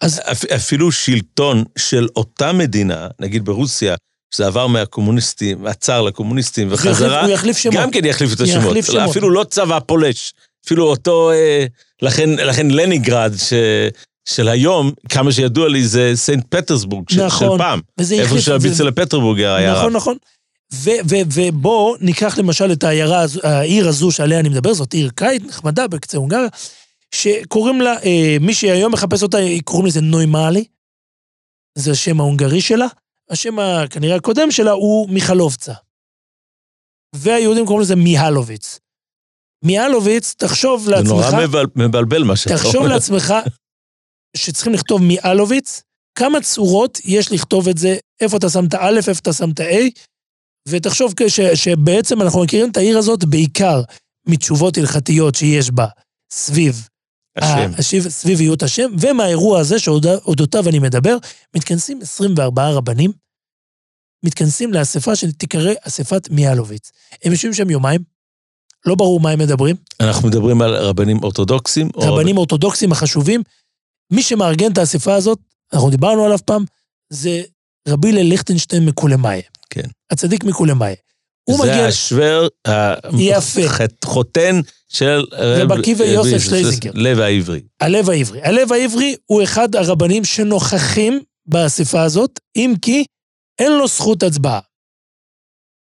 אז... אפילו שלטון של אותה מדינה, נגיד ברוסיה, שזה עבר מהקומוניסטים, מהצאר לקומוניסטים וחזרה, הוא יחליף שמות. גם כן יחליף את השמות. יחליף שמות. אפילו לא צבא פולש, אפילו אותו, אה, לכן, לכן לנינגרד, ש... של היום, כמה שידוע לי, זה סנט פטרסבורג של, נכון, של פעם. וזה איפה שהביצה לפטרבורג היה נכון, נכון. ובואו ניקח למשל את העיירה, העיר הזו שעליה אני מדבר, זאת עיר קיץ נחמדה בקצה הונגריה, שקוראים לה, אה, מי שהיום מחפש אותה, קוראים לזה נוימאלי, זה השם ההונגרי שלה. השם כנראה הקודם שלה הוא מיכלובצה. והיהודים קוראים לזה מיהלוביץ. מיהלוביץ, תחשוב לעצמך... זה נורא מבל, מבלבל מה שאתה אומר. תחשוב לעצמך שצריכים לכתוב מיהלוביץ, כמה צורות יש לכתוב את זה, איפה אתה שם את האלף, איפה אתה שם את ה-A, ותחשוב ש, שבעצם אנחנו מכירים את העיר הזאת בעיקר מתשובות הלכתיות שיש בה סביב השם. סביב היות השם, ומהאירוע הזה שאודותיו אני מדבר, מתכנסים 24 רבנים, מתכנסים לאספה שתיקרא אספת מיאלוביץ. הם יושבים שם יומיים, לא ברור מה הם מדברים. אנחנו מדברים על רבנים אורתודוקסים? רבנים או... אורתודוקסים החשובים. מי שמארגן את האספה הזאת, אנחנו דיברנו עליו פעם, זה רבי לליכטנשטיין מקולמאי. כן. הצדיק מקולמאי. הוא זה מגיע... השוור, יפה. חותן של רב עקיבא יוסף שלייזינגר. לב העברי. הלב העברי. הלב העברי הוא אחד הרבנים שנוכחים באספה הזאת, אם כי אין לו זכות הצבעה.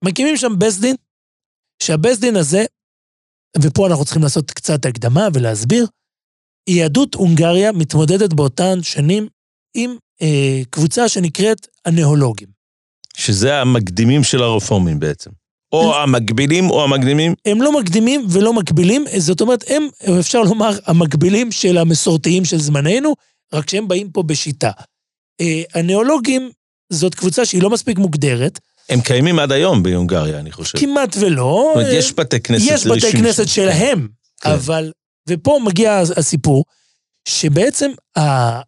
מקימים שם בית דין, שהבית דין הזה, ופה אנחנו צריכים לעשות קצת הקדמה ולהסביר, יהדות הונגריה מתמודדת באותן שנים עם אה, קבוצה שנקראת הנאולוגים. שזה המקדימים של הרפורמים בעצם. או המקבילים או המקדימים? הם לא מקדימים ולא מקבילים, זאת אומרת, הם, אפשר לומר, המקבילים של המסורתיים של זמננו, רק שהם באים פה בשיטה. אה, הנאולוגים זאת קבוצה שהיא לא מספיק מוגדרת. הם קיימים עד היום בהונגריה, אני חושב. כמעט ולא. זאת אומרת, יש בתי כנסת יש בתי כנסת שלהם, כן. אבל... ופה מגיע הסיפור, שבעצם, ה,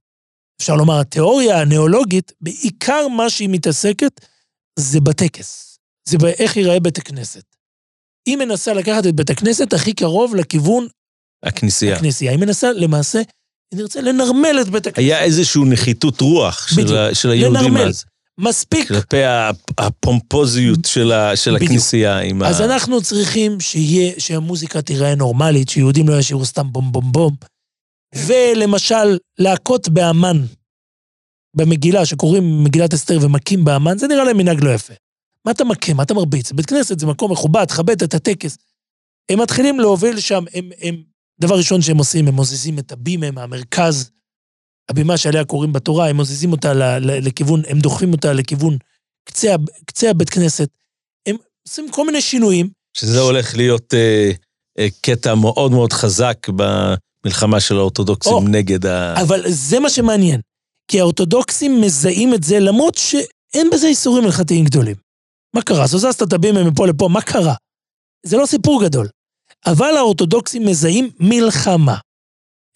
אפשר לומר, התיאוריה הנאולוגית, בעיקר מה שהיא מתעסקת, זה בטקס. זה באיך ייראה בית הכנסת. היא מנסה לקחת את בית הכנסת הכי קרוב לכיוון... הכנסייה. הכנסייה. היא מנסה, למעשה, אם נרצה, לנרמל את בית הכנסת. היה איזושהי נחיתות רוח של, ה, של היהודים לנרמל. אז. מספיק. כלפי הפומפוזיות של, ה, של הכנסייה. עם אז ה... אנחנו צריכים שיהיה, שהמוזיקה תיראה נורמלית, שיהודים לא ישירו סתם בום בום בום. ולמשל, להכות באמן במגילה, שקוראים מגילת אסתר ומכים באמן, זה נראה להם מנהג לא יפה. מה אתה מכה? מה אתה מרביץ? בית כנסת זה מקום מכובד, תכבד את הטקס. הם מתחילים להוביל שם, הם, הם, דבר ראשון שהם עושים, הם מוזיזים את הבימה מהמרכז, הבימה שעליה קוראים בתורה, הם מוזיזים אותה לכיוון, הם דוחפים אותה לכיוון קצה, קצה הבית כנסת. הם עושים כל מיני שינויים. שזה ש... הולך להיות אה, אה, קטע מאוד מאוד חזק במלחמה של האורתודוקסים או, נגד ה... אבל זה מה שמעניין. כי האורתודוקסים מזהים את זה, למרות שאין בזה איסורים הלכתיים גדולים. מה קרה? זוזזת את הבימה מפה לפה, מה קרה? זה לא סיפור גדול. אבל האורתודוקסים מזהים מלחמה.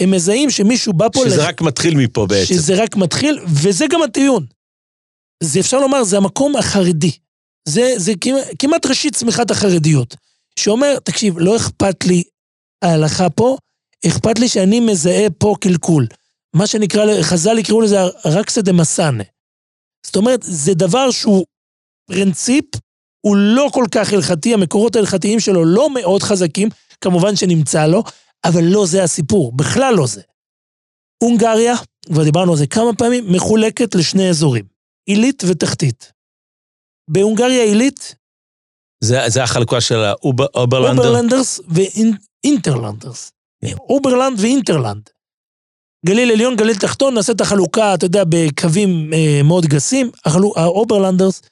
הם מזהים שמישהו בא פה... שזה לח... רק מתחיל מפה בעצם. שזה רק מתחיל, וזה גם הטיעון. זה אפשר לומר, זה המקום החרדי. זה, זה כמעט, כמעט ראשית צמיחת החרדיות. שאומר, תקשיב, לא אכפת לי ההלכה פה, אכפת לי שאני מזהה פה קלקול. מה שנקרא, חז"ל יקראו לזה ערקתא דמסאנא. זאת אומרת, זה דבר שהוא פרינציפ, הוא לא כל כך הלכתי, המקורות ההלכתיים שלו לא מאוד חזקים, כמובן שנמצא לו, אבל לא זה הסיפור, בכלל לא זה. הונגריה, כבר דיברנו על זה כמה פעמים, מחולקת לשני אזורים, עילית ותחתית. בהונגריה עילית... זה, זה החלוקה של האוברלנדר? אוברלנדרס ואונטרלנדרס. אוברלנד ואונטרלנד. גליל עליון, גליל תחתון, נעשה את החלוקה, אתה יודע, בקווים אה, מאוד גסים. האוברלנדרס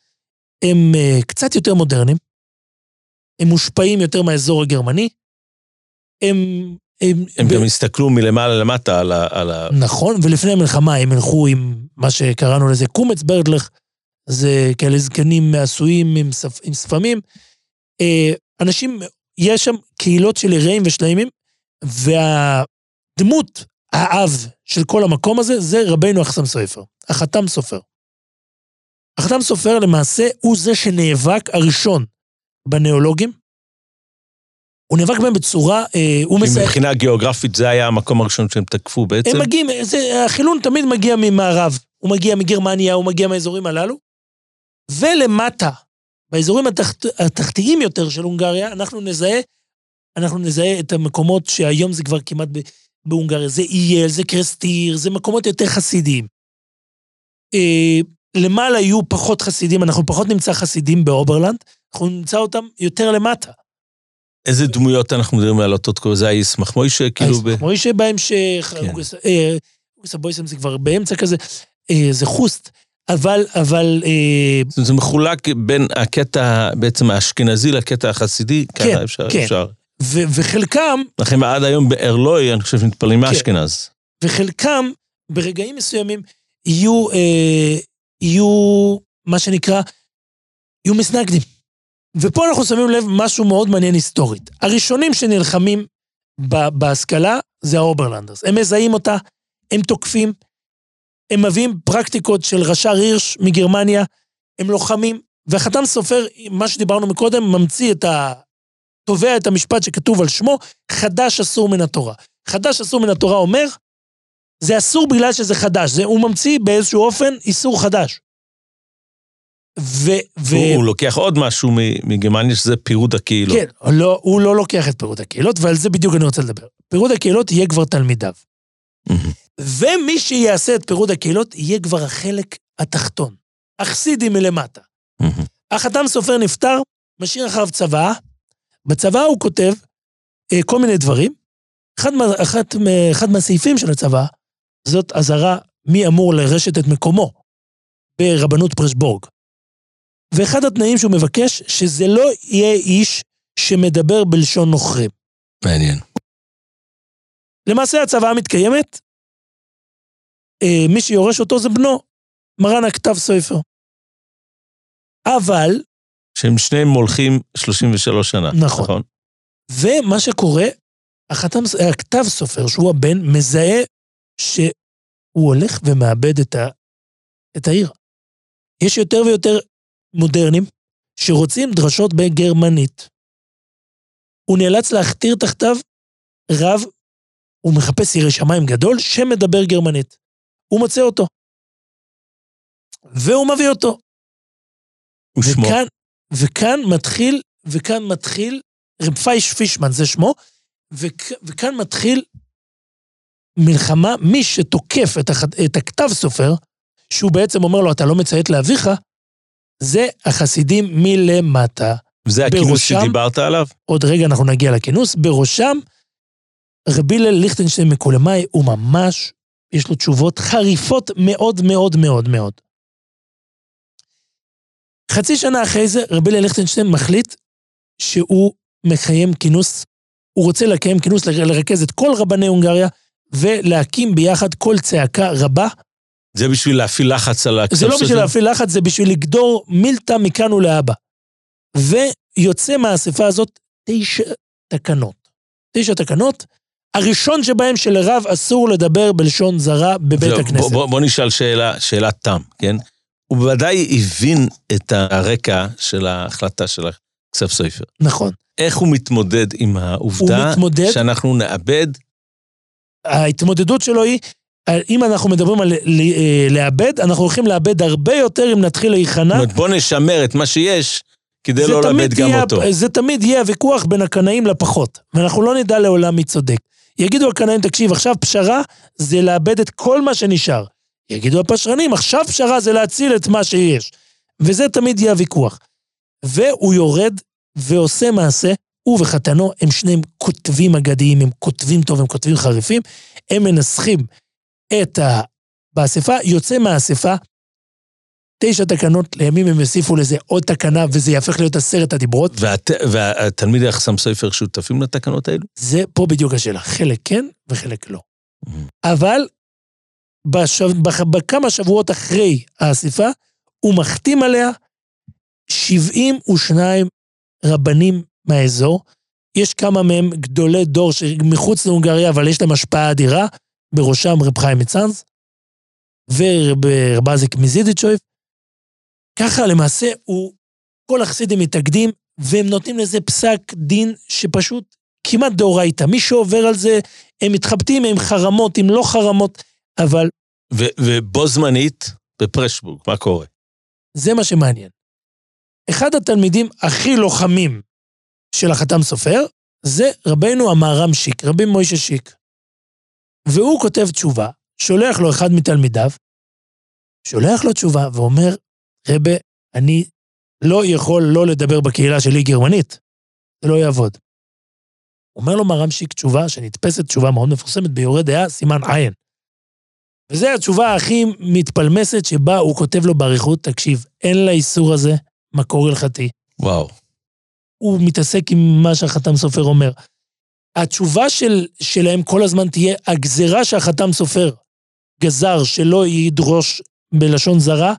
הם אה, קצת יותר מודרניים, הם מושפעים יותר מהאזור הגרמני, הם... הם, הם ב... גם הסתכלו מלמעלה למטה על ה, על ה... נכון, ולפני המלחמה הם הלכו עם מה שקראנו לזה קמץ בערדלך, זה כאלה זקנים עשויים עם, שפ, עם שפמים. אה, אנשים, יש שם קהילות של יראים ושלמים, והדמות, האב של כל המקום הזה, זה רבנו החסם סופר, החתם סופר. החתם סופר למעשה הוא זה שנאבק הראשון בניאולוגים. הוא נאבק בהם בצורה, אה, הוא מסייג... מבחינה גיאוגרפית זה היה המקום הראשון שהם תקפו בעצם? הם מגיעים, זה, החילון תמיד מגיע ממערב. הוא מגיע מגרמניה, הוא מגיע מהאזורים הללו. ולמטה, באזורים התחת, התחתיים יותר של הונגריה, אנחנו נזהה, אנחנו נזהה את המקומות שהיום זה כבר כמעט בהונגריה. זה אייל, זה קרסטיר, זה מקומות יותר חסידיים. אה, למעלה יהיו פחות חסידים, אנחנו פחות נמצא חסידים באוברלנד, אנחנו נמצא אותם יותר למטה. איזה דמויות אנחנו מדברים על אותו תקופה? זה היה ישמח מוישה, כאילו... ישמח מוישה בהמשך, כן. אוגוסה בויסם זה כבר באמצע כזה, אה, זה חוסט, אבל, אבל... אה, זה מחולק בין הקטע בעצם האשכנזי לקטע החסידי, כן, ככה אפשר, כן. אפשר. ו- וחלקם, לכן עד היום בארלוי, אני חושב שמתפללים כן. מאשכנז. וחלקם ברגעים מסוימים יהיו, אה, יהיו, מה שנקרא, יהיו מסנגדים. ופה אנחנו שמים לב משהו מאוד מעניין היסטורית. הראשונים שנלחמים ב- בהשכלה זה האוברלנדרס. הם מזהים אותה, הם תוקפים, הם מביאים פרקטיקות של רש"ר הירש מגרמניה, הם לוחמים, והחתם סופר, מה שדיברנו מקודם, ממציא את ה... תובע את המשפט שכתוב על שמו, חדש אסור מן התורה. חדש אסור מן התורה אומר, זה אסור בגלל שזה חדש, זה, הוא ממציא באיזשהו אופן איסור חדש. ו... ו... הוא, הוא לוקח עוד משהו מגרמניה, שזה פירוד הקהילות. כן, לא, הוא לא לוקח את פירוד הקהילות, ועל זה בדיוק אני רוצה לדבר. פירוד הקהילות יהיה כבר תלמידיו. ומי שיעשה את פירוד הקהילות יהיה כבר החלק התחתון. החסידי מלמטה. החתם סופר נפטר, משאיר אחריו צוואה. בצוואה הוא כותב אה, כל מיני דברים. אחד, מה, מה- אחד מהסעיפים של הצוואה, זאת אזהרה מי אמור לרשת את מקומו ברבנות פרשבורג. ואחד התנאים שהוא מבקש, שזה לא יהיה איש שמדבר בלשון נוכרים. מעניין. למעשה הצוואה מתקיימת, אה, מי שיורש אותו זה בנו, מרן הכתב סופר. אבל, שהם שניהם הולכים 33 שנה. נכון. נכון? ומה שקורה, החתם, הכתב סופר, שהוא הבן, מזהה שהוא הולך ומאבד את, ה, את העיר. יש יותר ויותר מודרנים שרוצים דרשות בגרמנית. הוא נאלץ להכתיר תחתיו רב, הוא מחפש ירא שמיים גדול שמדבר גרמנית. הוא מוצא אותו. והוא מביא אותו. ושמו. וכאן, וכאן מתחיל, וכאן מתחיל, רב פייש פישמן זה שמו, וכ, וכאן מתחיל מלחמה, מי שתוקף את, הח, את הכתב סופר, שהוא בעצם אומר לו, אתה לא מציית לאביך, זה החסידים מלמטה. זה הכינוס בראשם- שדיברת עליו? עוד רגע אנחנו נגיע לכינוס, בראשם רבי הלל ליכטנשטיין מקולמאי, הוא ממש, יש לו תשובות חריפות מאוד מאוד מאוד מאוד. חצי שנה אחרי זה, רבי הלל ליכטנשטיין מחליט שהוא מקיים כינוס, הוא רוצה לקיים כינוס, לרכז את כל רבני הונגריה, ולהקים ביחד קול צעקה רבה. זה בשביל להפעיל לחץ על הכסף זה לא בשביל להפעיל לחץ, זה בשביל לגדור מילתא מכאן ולהבא. ויוצא מהאספה הזאת תשע תקנות. תשע תקנות, הראשון שבהם שלרב אסור לדבר בלשון זרה בבית זהו, הכנסת. בוא, בוא, בוא נשאל שאלה, שאלת תם, כן? הוא בוודאי הבין את הרקע של ההחלטה של הכסף סופר. נכון. איך הוא מתמודד עם העובדה מתמודד- שאנחנו נאבד, ההתמודדות שלו היא, אם אנחנו מדברים על ל- אה, לאבד, אנחנו הולכים לאבד הרבה יותר אם נתחיל זאת להיכנע. אומרת, בוא נשמר את מה שיש, כדי לא לאבד גם יהיה- אותו. זה תמיד יהיה הוויכוח בין הקנאים לפחות, ואנחנו לא נדע לעולם מי צודק. יגידו הקנאים, תקשיב, עכשיו פשרה זה לאבד את כל מה שנשאר. יגידו הפשרנים, עכשיו פשרה זה להציל את מה שיש. וזה תמיד יהיה הוויכוח. והוא יורד ועושה מעשה, הוא וחתנו, הם שניהם כותבים אגדיים, הם כותבים טוב, הם כותבים חריפים, הם מנסחים את ה... באספה, יוצא מהאספה, תשע תקנות, לימים הם יוסיפו לזה עוד תקנה, וזה יהפך להיות עשרת הדיברות. והת... והתלמידי החסם סופר שותפים לתקנות האלו? זה פה בדיוק השאלה, חלק כן וחלק לא. Mhm. אבל בשב... בכמה שבועות אחרי האספה, הוא מחתים עליה 72 רבנים מהאזור. יש כמה מהם גדולי דור שמחוץ להונגריה, אבל יש להם השפעה אדירה, בראשם רב חיים מצאנז ורב אזיק מזידיצ'ויב. ככה למעשה הוא, כל החסידים מתאגדים, והם נותנים לזה פסק דין שפשוט כמעט דאורייתא. מי שעובר על זה, הם מתחבטים עם חרמות, עם לא חרמות, אבל. ובו זמנית, בפרשבורג, מה קורה? זה מה שמעניין. אחד התלמידים הכי לוחמים של החתם סופר, זה רבנו המהר"ם שיק, רבי מוישה שיק. והוא כותב תשובה, שולח לו אחד מתלמידיו, שולח לו תשובה ואומר, רבה, אני לא יכול לא לדבר בקהילה שלי גרמנית, זה לא יעבוד. אומר לו מרמשיק תשובה שנתפסת, תשובה מאוד מפורסמת ביורה דעה, סימן עין. וזו התשובה הכי מתפלמסת שבה הוא כותב לו באריכות, תקשיב, אין לאיסור הזה מקור הלכתי. וואו. הוא מתעסק עם מה שהחתם סופר אומר. התשובה של, שלהם כל הזמן תהיה, הגזרה שהחתם סופר גזר שלא ידרוש בלשון זרה,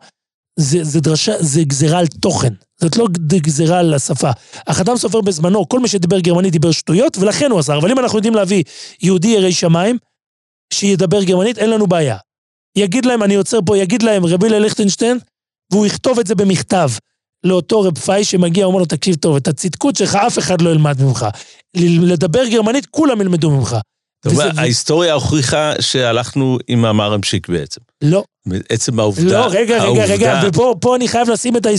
זה, זה, דרשה, זה גזרה על תוכן, זאת לא גזרה על השפה. החתם סופר בזמנו, כל מי שדיבר גרמנית דיבר שטויות, ולכן הוא אסר. אבל אם אנחנו יודעים להביא יהודי ירא שמיים, שידבר גרמנית, אין לנו בעיה. יגיד להם, אני עוצר פה, יגיד להם רבי לליכטנשטיין, והוא יכתוב את זה במכתב לאותו רב פאי שמגיע, אומר לו, תקשיב טוב, את הצדקות שלך אף אחד לא ילמד ממך. לדבר גרמנית, כולם ילמדו ממך. זאת אומרת, ההיסטוריה הוכיחה שהלכנו עם המאמר המשיק בעצם. לא. עצם העובדה, לא, רגע, רגע, רגע, ופה אני חייב לשים את ה...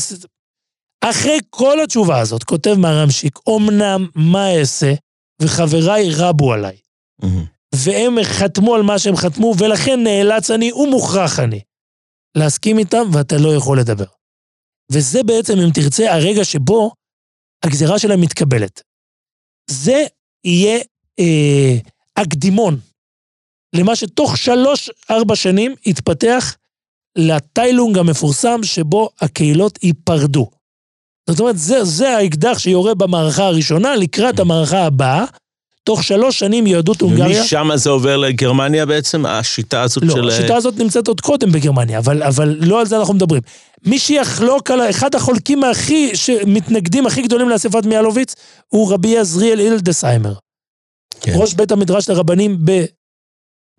אחרי כל התשובה הזאת, כותב מרמשיק, אמנם מה אעשה, וחבריי רבו עליי. והם חתמו על מה שהם חתמו, ולכן נאלץ אני ומוכרח אני להסכים איתם, ואתה לא יכול לדבר. וזה בעצם, אם תרצה, הרגע שבו הגזירה שלהם מתקבלת. זה יהיה אה, הקדימון למה שתוך שלוש-ארבע שנים יתפתח לטיילונג המפורסם שבו הקהילות ייפרדו. זאת אומרת, זה, זה האקדח שיורה במערכה הראשונה לקראת המערכה הבאה. תוך שלוש שנים יהדות הונגריה... ומשם זה עובר לגרמניה בעצם? השיטה הזאת לא, של... לא, השיטה הזאת נמצאת עוד קודם בגרמניה, אבל, אבל לא על זה אנחנו מדברים. מי שיחלוק על אחד החולקים הכי, מתנגדים הכי גדולים לאספת מיאלוביץ, הוא רבי עזריאל אילדסהיימר. כן. ראש בית המדרש לרבנים ב...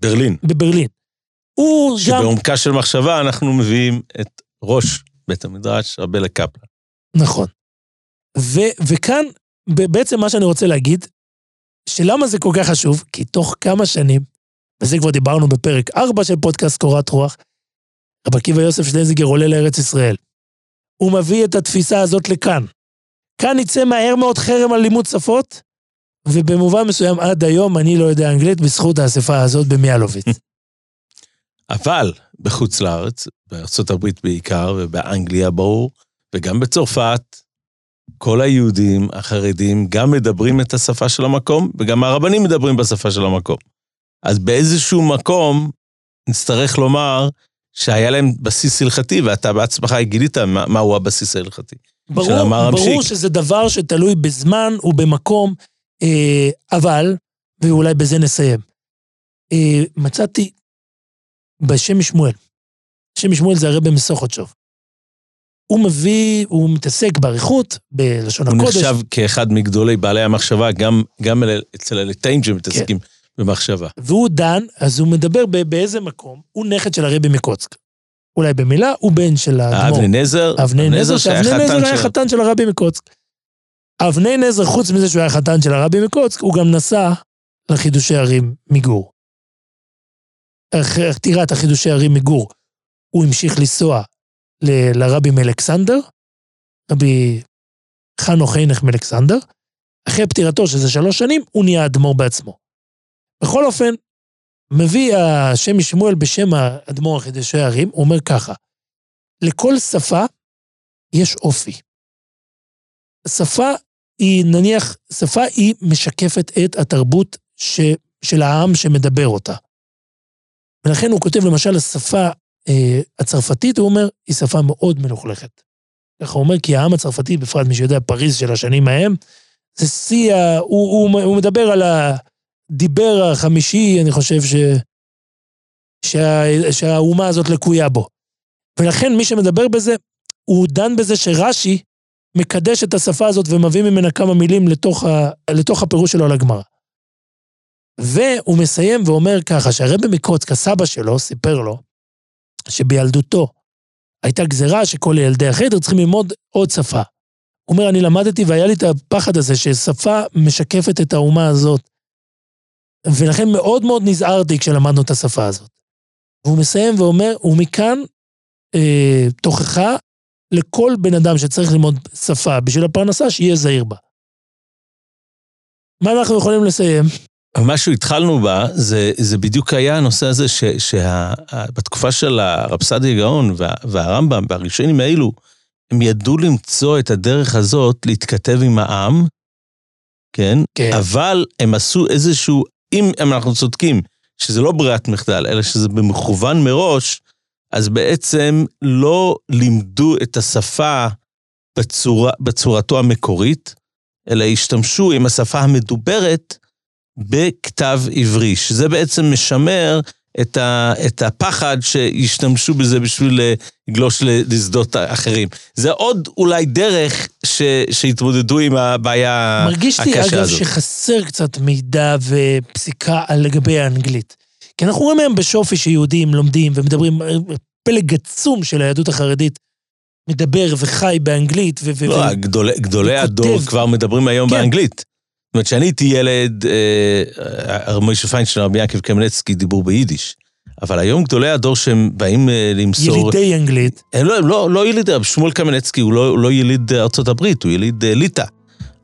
ברלין. בברלין. הוא גם... שבעומקה של מחשבה אנחנו מביאים את ראש בית המדרש, רבי לקפלן. נכון. ו, וכאן, בעצם מה שאני רוצה להגיד, שלמה זה כל כך חשוב? כי תוך כמה שנים, וזה כבר דיברנו בפרק 4 של פודקאסט קורת רוח, רב עקיבא יוסף שלזיגר עולה לארץ ישראל. הוא מביא את התפיסה הזאת לכאן. כאן יצא מהר מאוד חרם על לימוד שפות, ובמובן מסוים עד היום אני לא יודע אנגלית בזכות האספה הזאת במיאלוביץ. אבל בחוץ לארץ, בארצות הברית בעיקר, ובאנגליה ברור, וגם בצרפת, כל היהודים החרדים גם מדברים את השפה של המקום, וגם הרבנים מדברים בשפה של המקום. אז באיזשהו מקום נצטרך לומר שהיה להם בסיס הלכתי, ואתה בעצמך גילית מהו מה הבסיס ההלכתי. ברור, ברור שזה דבר שתלוי בזמן ובמקום, אה, אבל, ואולי בזה נסיים, אה, מצאתי בשם משמואל, שם משמואל זה הרבי מסוכותשוב. הוא מביא, הוא מתעסק באריכות, בלשון הוא הקודש. הוא נחשב כאחד מגדולי בעלי המחשבה, גם, גם אצל הליטאים שמתעסקים כן. במחשבה. והוא דן, אז הוא מדבר באיזה מקום, הוא נכד של הרבי מקוצק. אולי במילה, הוא בן של האדמו"ר. אבני נזר. אבני נזר, שאבני נזר היה חתן של הרבי מקוצק. אבני נזר, חוץ מזה שהוא היה חתן של הרבי מקוצק, הוא גם נסע לחידושי ערים מגור. טירת החידושי ערים מגור, הוא המשיך לנסוע ל- לרבי מאלכסנדר, רבי חנוך הינך מאלכסנדר. אחרי פטירתו, שזה שלוש שנים, הוא נהיה אדמו"ר בעצמו. בכל אופן, מביא השם משמואל בשם האדמו"ר החידושי הערים, הוא אומר ככה, לכל שפה יש אופי. שפה היא, נניח, שפה היא משקפת את התרבות ש, של העם שמדבר אותה. ולכן הוא כותב למשל, השפה הצרפתית, הוא אומר, היא שפה מאוד מלוכלכת. ככה הוא אומר, כי העם הצרפתי, בפרט מי שיודע, פריז של השנים ההם, זה שיא, הוא, הוא, הוא מדבר על הדיבר החמישי, אני חושב ש... שה, שהאומה הזאת לקויה בו. ולכן מי שמדבר בזה, הוא דן בזה שרש"י מקדש את השפה הזאת ומביא ממנה כמה מילים לתוך, ה, לתוך הפירוש שלו על הגמרא. והוא מסיים ואומר ככה, שהרבי מקוצק, הסבא שלו, סיפר לו, שבילדותו הייתה גזירה שכל ילדי החדר צריכים ללמוד עוד שפה. הוא אומר, אני למדתי והיה לי את הפחד הזה ששפה משקפת את האומה הזאת. ולכן מאוד מאוד נזהרתי כשלמדנו את השפה הזאת. והוא מסיים ואומר, ומכאן אה, תוכחה לכל בן אדם שצריך ללמוד שפה בשביל הפרנסה, שיהיה זהיר בה. מה אנחנו יכולים לסיים? מה שהתחלנו בה, זה, זה בדיוק היה הנושא הזה שבתקופה של הרב סעדיה גאון וה, והרמב"ם והראשונים האלו, הם ידעו למצוא את הדרך הזאת להתכתב עם העם, כן? כן. אבל הם עשו איזשהו, אם אנחנו צודקים, שזה לא ברירת מחדל, אלא שזה במכוון מראש, אז בעצם לא לימדו את השפה בצורה, בצורתו המקורית, אלא השתמשו עם השפה המדוברת בכתב עברי, שזה בעצם משמר את, ה, את הפחד שישתמשו בזה בשביל לגלוש לשדות אחרים. זה עוד אולי דרך ש, שהתמודדו עם הבעיה הקשה הזאת. מרגיש לי, אגב, שחסר קצת מידע ופסיקה לגבי האנגלית. כי אנחנו רואים היום בשופי שיהודים לומדים ומדברים, פלג עצום של היהדות החרדית מדבר וחי באנגלית. ו- לא, ו- גדול, גדולי הדור כבר מדברים היום כן. באנגלית. זאת אומרת, כשאני הייתי ילד, הרב אה, מוישה פיינשטיין, רבי יעקב קמנצקי דיברו ביידיש. אבל היום גדולי הדור שהם באים אה, למסור... ילידי אנגלית. הם לא, לא, לא ילידי, שמואל קמנצקי הוא לא, לא יליד ארצות הברית, הוא יליד אה, ליטא.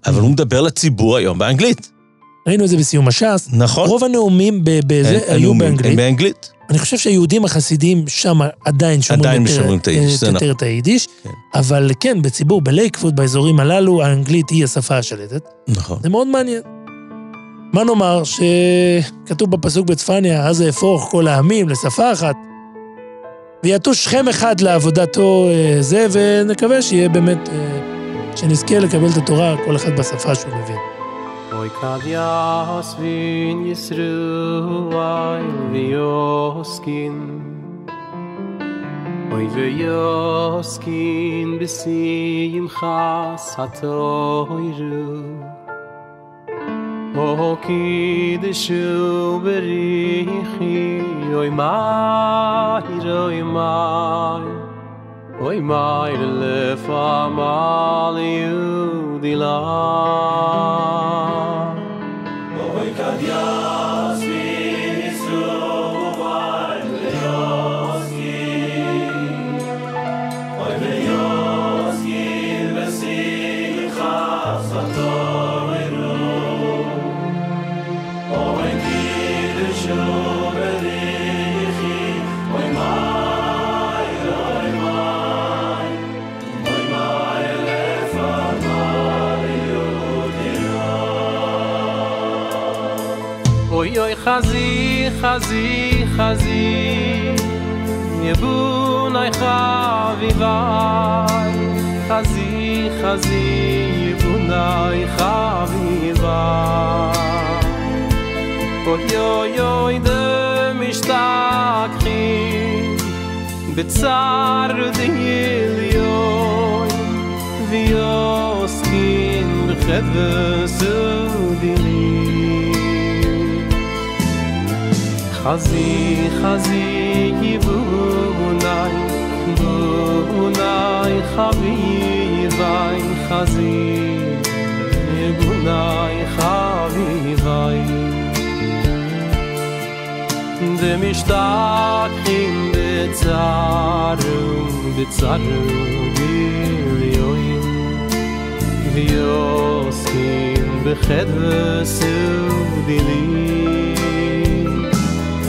אבל הוא מדבר לציבור היום באנגלית. ראינו את זה בסיום הש"ס. נכון. רוב הנאומים בזה היו באנגלית. הם באנגלית. אני חושב שהיהודים החסידים שם עדיין שומרים יותר את היידיש, כן. אבל כן, בציבור, בלייקפוד, באזורים הללו, האנגלית היא השפה השלטת. נכון. זה מאוד מעניין. מה נאמר שכתוב בפסוק בצפניה, אז אהפוך כל העמים לשפה אחת, ויעטו שכם אחד לעבודתו אה, זה, ונקווה שיהיה באמת, אה, שנזכה לקבל את התורה, כל אחד בשפה שהוא מבין. Oy kad yas vin yisru ay vioskin Oy ve yoskin besim khas hatoyru O ki de shu berichi oy mai oy mai Oy my le famal you dilah Oy kadia. חזי חזי יבון אי חביבי חזי חזי יבון אי חביבי אוי אוי אוי דמשתכחים בצער דהיליון ויוסקים בחדווה חזי חזי געבונען גונאי גונאי חביזן חזי געבונאי חביויי דעם שטארק אין דעם צער און דעם בירי אוין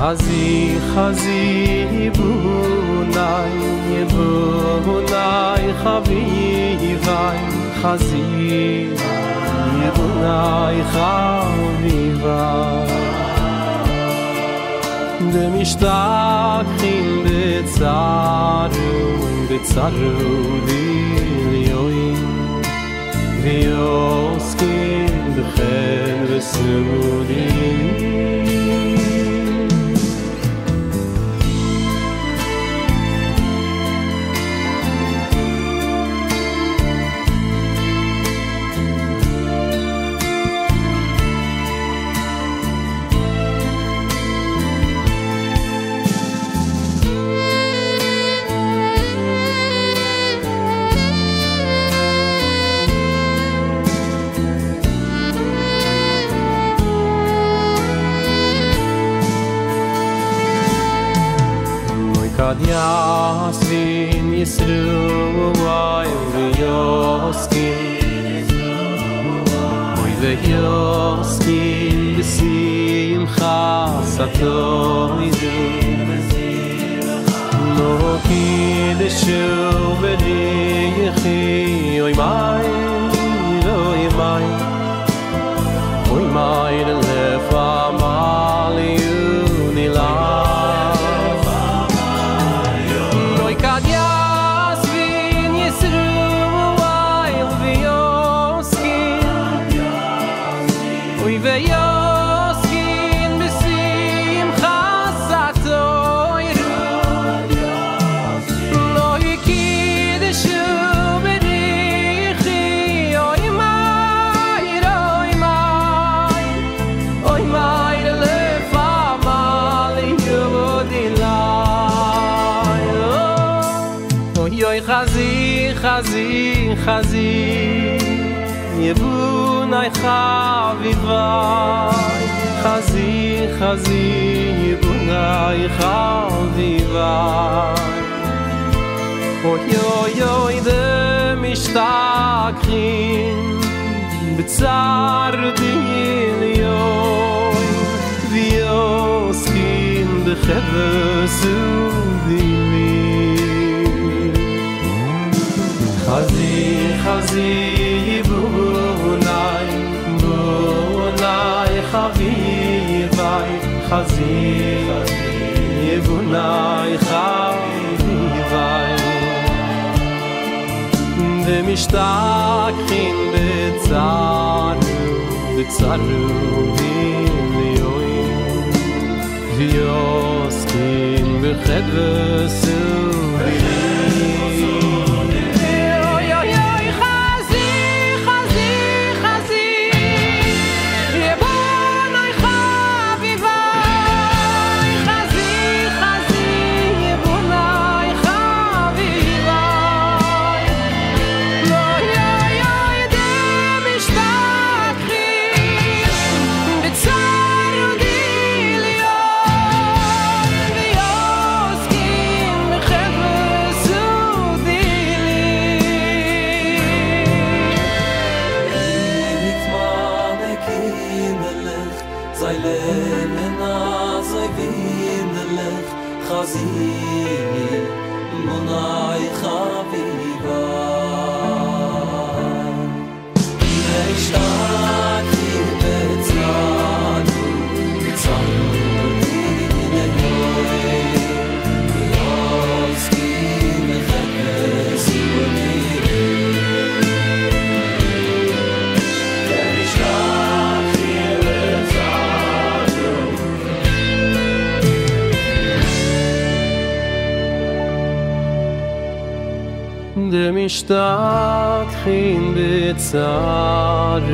חזי חזי ibu nai, ibu חזי chavi, ibai, chazi, ibu nai, chavi, ibai. De mishtakim b'tzaru, b'tzaru, b'yoyim, b'yoskim, b'chem, b'sudim, b'yoskim, see Yisru through yuri yoski. Skin see yoski through over your skin im ha sator izi be khavivay khazi khazi yebun ay khavivay oy oy oy de mishtakhin btsar din yoy vioskin de khavsu dili Chazi, chazi, vi dal khaze khaze yevunay khav vi val dem shtak in bet zanu de שטאַט קיין בצאַרן